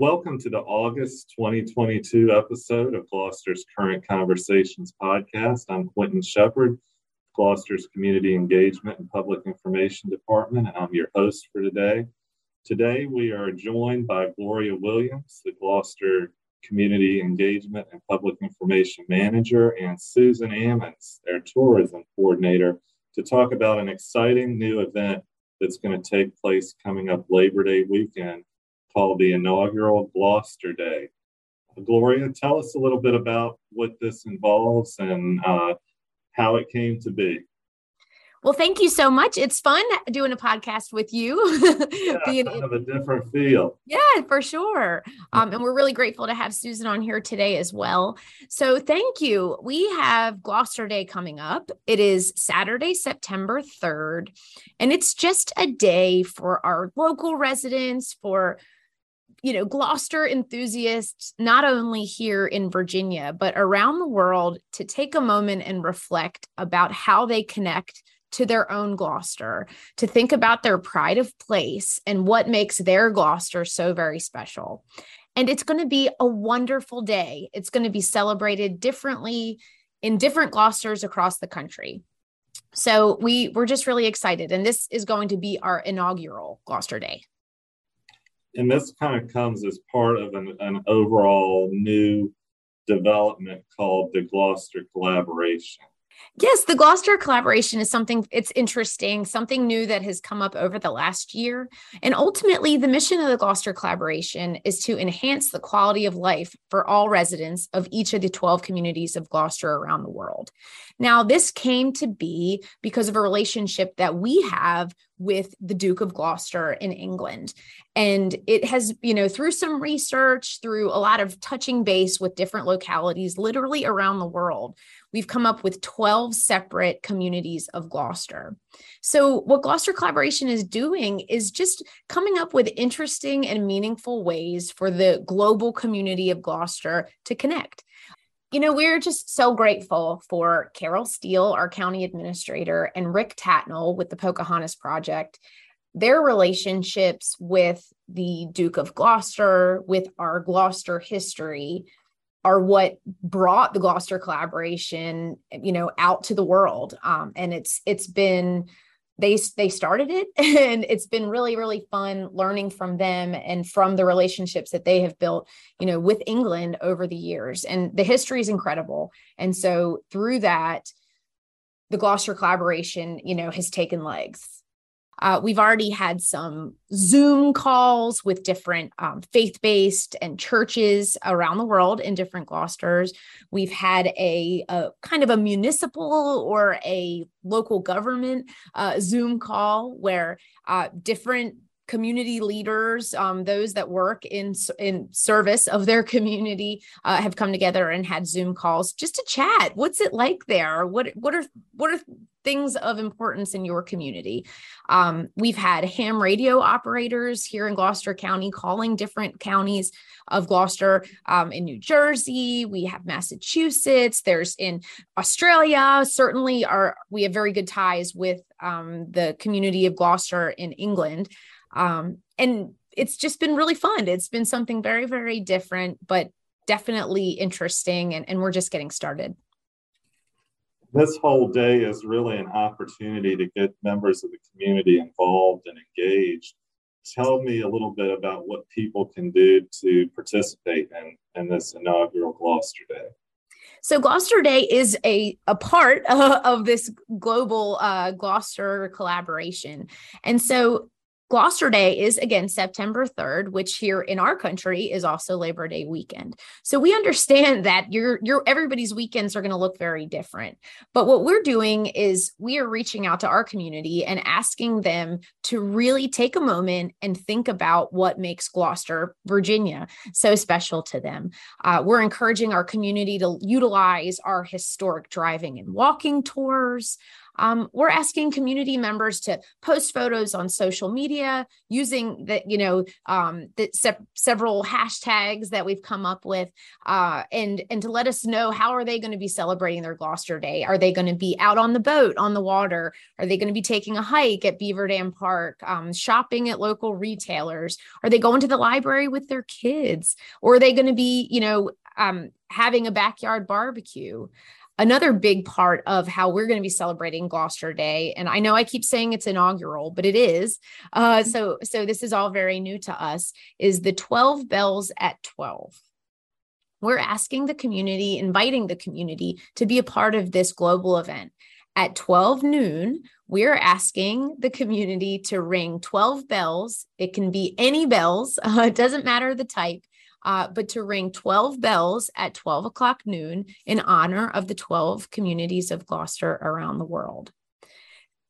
Welcome to the August 2022 episode of Gloucester's Current Conversations podcast. I'm Quentin Shepard, Gloucester's Community Engagement and Public Information Department, and I'm your host for today. Today, we are joined by Gloria Williams, the Gloucester Community Engagement and Public Information Manager, and Susan Ammons, their tourism coordinator, to talk about an exciting new event that's going to take place coming up Labor Day weekend called the inaugural Gloucester Day. Gloria, tell us a little bit about what this involves and uh, how it came to be. Well, thank you so much. It's fun doing a podcast with you. yeah, Being, kind of a different feel. Yeah, for sure. Um, and we're really grateful to have Susan on here today as well. So thank you. We have Gloucester Day coming up. It is Saturday, September 3rd, and it's just a day for our local residents, for you know, Gloucester enthusiasts, not only here in Virginia, but around the world, to take a moment and reflect about how they connect to their own Gloucester, to think about their pride of place and what makes their Gloucester so very special. And it's going to be a wonderful day. It's going to be celebrated differently in different Gloucesters across the country. So we we're just really excited and this is going to be our inaugural Gloucester Day and this kind of comes as part of an, an overall new development called the Gloucester Collaboration. Yes, the Gloucester collaboration is something it's interesting, something new that has come up over the last year. And ultimately, the mission of the Gloucester collaboration is to enhance the quality of life for all residents of each of the 12 communities of Gloucester around the world. Now, this came to be because of a relationship that we have with the Duke of Gloucester in England. And it has, you know, through some research, through a lot of touching base with different localities literally around the world, we've come up with 12 separate communities of Gloucester. So, what Gloucester Collaboration is doing is just coming up with interesting and meaningful ways for the global community of Gloucester to connect you know, we're just so grateful for Carol Steele, our county administrator, and Rick Tatnell with the Pocahontas Project. Their relationships with the Duke of Gloucester, with our Gloucester history, are what brought the Gloucester collaboration, you know, out to the world. Um, and it's it's been they they started it and it's been really really fun learning from them and from the relationships that they have built you know with england over the years. And the history is incredible. And so through that the gloucester collaboration you know has taken legs uh, we've already had some Zoom calls with different um, faith based and churches around the world in different Gloucesters. We've had a, a kind of a municipal or a local government uh, Zoom call where uh, different community leaders, um, those that work in in service of their community, uh, have come together and had Zoom calls just to chat. What's it like there? What what are what are things of importance in your community? Um, we've had ham radio operators here in Gloucester County calling different counties of Gloucester um, in New Jersey. We have Massachusetts. There's in Australia. Certainly, are we have very good ties with um, the community of Gloucester in England. Um, and it's just been really fun. It's been something very, very different, but definitely interesting. And, and we're just getting started. This whole day is really an opportunity to get members of the community involved and engaged. Tell me a little bit about what people can do to participate in, in this inaugural Gloucester Day. So Gloucester Day is a, a part uh, of this global uh, Gloucester collaboration. And so Gloucester Day is again September 3rd, which here in our country is also Labor Day weekend. So we understand that your your everybody's weekends are going to look very different. But what we're doing is we are reaching out to our community and asking them to really take a moment and think about what makes Gloucester, Virginia, so special to them. Uh, we're encouraging our community to utilize our historic driving and walking tours. Um, we're asking community members to post photos on social media using the, you know, um, the se- several hashtags that we've come up with, uh, and and to let us know how are they going to be celebrating their Gloucester Day? Are they going to be out on the boat on the water? Are they going to be taking a hike at Beaver Dam Park? Um, shopping at local retailers? Are they going to the library with their kids? Or are they going to be, you know, um, having a backyard barbecue? Another big part of how we're going to be celebrating Gloucester Day. And I know I keep saying it's inaugural, but it is. Uh, mm-hmm. so, so this is all very new to us. Is the 12 bells at 12? We're asking the community, inviting the community to be a part of this global event. At 12 noon, we're asking the community to ring 12 bells. It can be any bells, uh, it doesn't matter the type, uh, but to ring 12 bells at 12 o'clock noon in honor of the 12 communities of Gloucester around the world.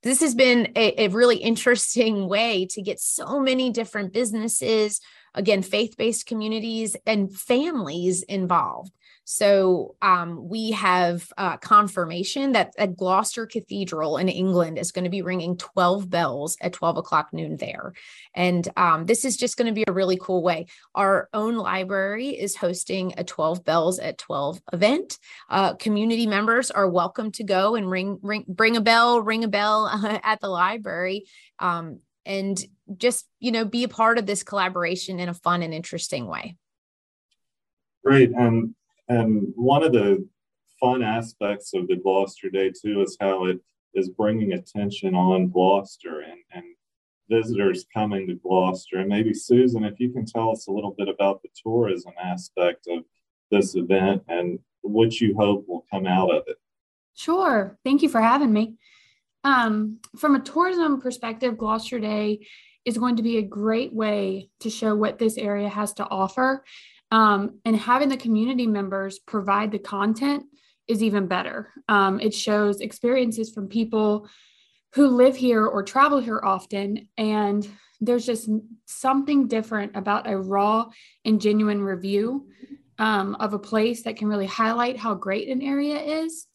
This has been a, a really interesting way to get so many different businesses, again, faith based communities and families involved. So um, we have uh, confirmation that at Gloucester Cathedral in England is going to be ringing 12 bells at 12 o'clock noon there. And um, this is just going to be a really cool way. Our own library is hosting a 12 bells at 12 event. Uh, community members are welcome to go and ring, ring, bring a bell, ring a bell uh, at the library. Um, and just you know be a part of this collaboration in a fun and interesting way great and and one of the fun aspects of the Gloucester Day too is how it is bringing attention on Gloucester and, and visitors coming to Gloucester. And maybe Susan, if you can tell us a little bit about the tourism aspect of this event and what you hope will come out of it. Sure. Thank you for having me. Um, from a tourism perspective, Gloucester Day is going to be a great way to show what this area has to offer um, and having the community members provide the content is even better. Um, it shows experiences from people who live here or travel here often. And there's just something different about a raw and genuine review um, of a place that can really highlight how great an area is.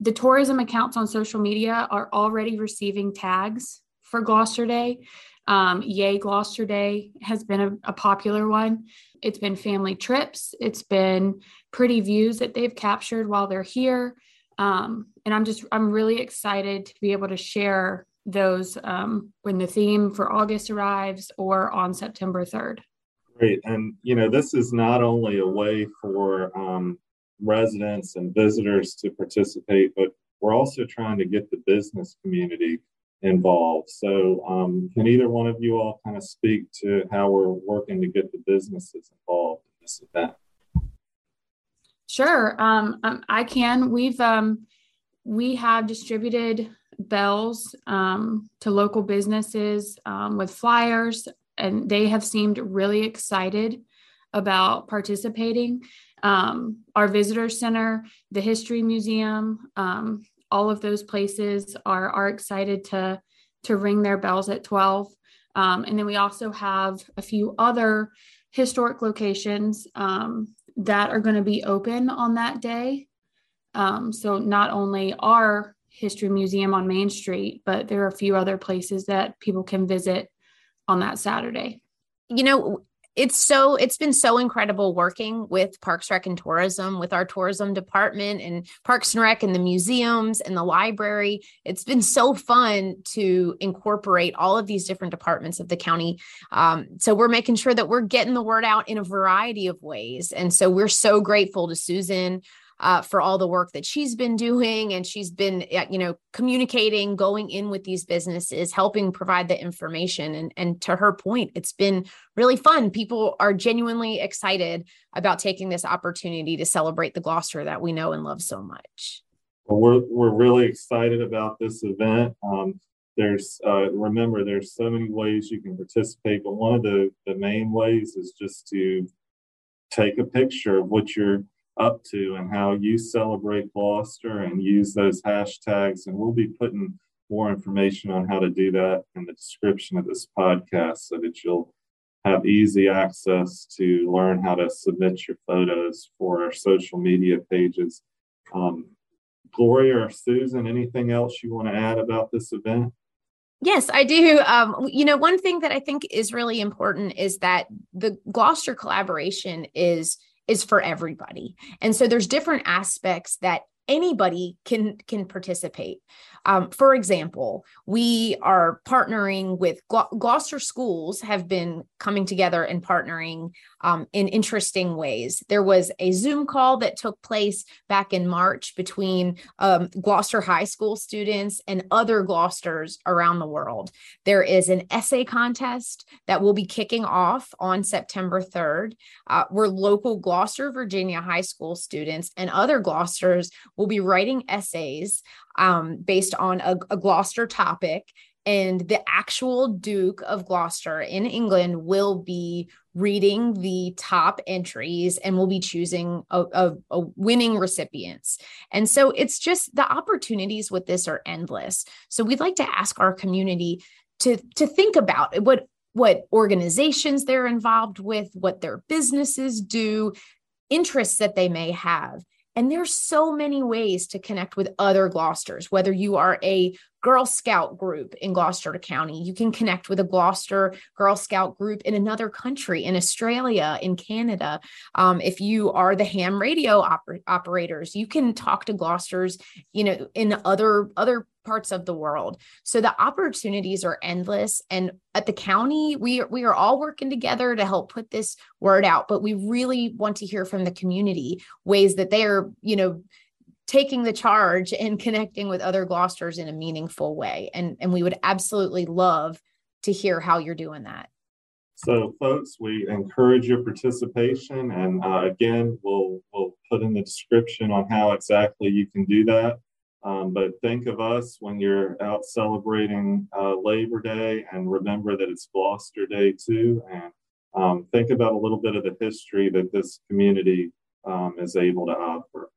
The tourism accounts on social media are already receiving tags for Gloucester Day. Um, Yay Gloucester Day has been a, a popular one. It's been family trips. It's been pretty views that they've captured while they're here. Um, and I'm just, I'm really excited to be able to share those um, when the theme for August arrives or on September 3rd. Great. And, you know, this is not only a way for um, residents and visitors to participate, but we're also trying to get the business community involved. So, um, can either one of you all kind of speak to how we're working to get the businesses involved in this event? Sure, um, um I can. We've um, we have distributed bells um, to local businesses um, with flyers, and they have seemed really excited about participating. our visitor center, the History Museum, all of those places are are excited to to ring their bells at 12 um, and then we also have a few other historic locations um, that are going to be open on that day. Um, so not only our history museum on main street but there are a few other places that people can visit on that saturday. You know it's so it's been so incredible working with Parks Rec and Tourism with our tourism department and Parks and Rec and the museums and the library. It's been so fun to incorporate all of these different departments of the county. Um, so we're making sure that we're getting the word out in a variety of ways. And so we're so grateful to Susan uh, for all the work that she's been doing. And she's been, uh, you know, communicating, going in with these businesses, helping provide the information. And, and to her point, it's been really fun. People are genuinely excited about taking this opportunity to celebrate the Gloucester that we know and love so much. Well, we're, we're really excited about this event. Um, there's uh, remember there's so many ways you can participate but one of the the main ways is just to take a picture of what you're up to and how you celebrate Gloucester and use those hashtags. And we'll be putting more information on how to do that in the description of this podcast so that you'll have easy access to learn how to submit your photos for our social media pages. Um, Gloria or Susan, anything else you want to add about this event? Yes, I do. Um, you know, one thing that I think is really important is that the Gloucester collaboration is is for everybody. And so there's different aspects that anybody can can participate. Um, for example, we are partnering with Gloucester schools have been coming together and partnering um, in interesting ways. There was a Zoom call that took place back in March between um, Gloucester High School students and other Gloucesters around the world. There is an essay contest that will be kicking off on September 3rd, uh, where local Gloucester, Virginia High School students and other Gloucesters will be writing essays um, based on a, a Gloucester topic. And the actual Duke of Gloucester in England will be reading the top entries and will be choosing a, a, a, winning recipients. And so it's just the opportunities with this are endless. So we'd like to ask our community to, to think about what what organizations they're involved with, what their businesses do, interests that they may have. And there's so many ways to connect with other Gloucesters, whether you are a Girl Scout group in Gloucester County, you can connect with a Gloucester Girl Scout group in another country, in Australia, in Canada. Um, if you are the ham radio oper- operators, you can talk to Gloucesters, you know, in other other parts of the world. So the opportunities are endless. And at the county, we we are all working together to help put this word out. But we really want to hear from the community ways that they are, you know, taking the charge and connecting with other Gloucesters in a meaningful way. And and we would absolutely love to hear how you're doing that. So, folks, we encourage your participation, and uh, again, we'll we'll put in the description on how exactly you can do that. Um, but think of us when you're out celebrating uh, Labor Day and remember that it's Gloucester Day too. And um, think about a little bit of the history that this community um, is able to offer.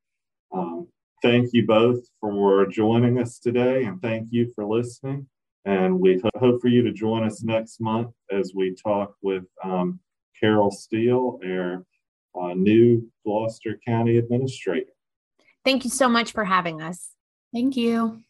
Thank you both for joining us today and thank you for listening. And we hope for you to join us next month as we talk with um, Carol Steele, our uh, new Gloucester County Administrator. Thank you so much for having us. Thank you.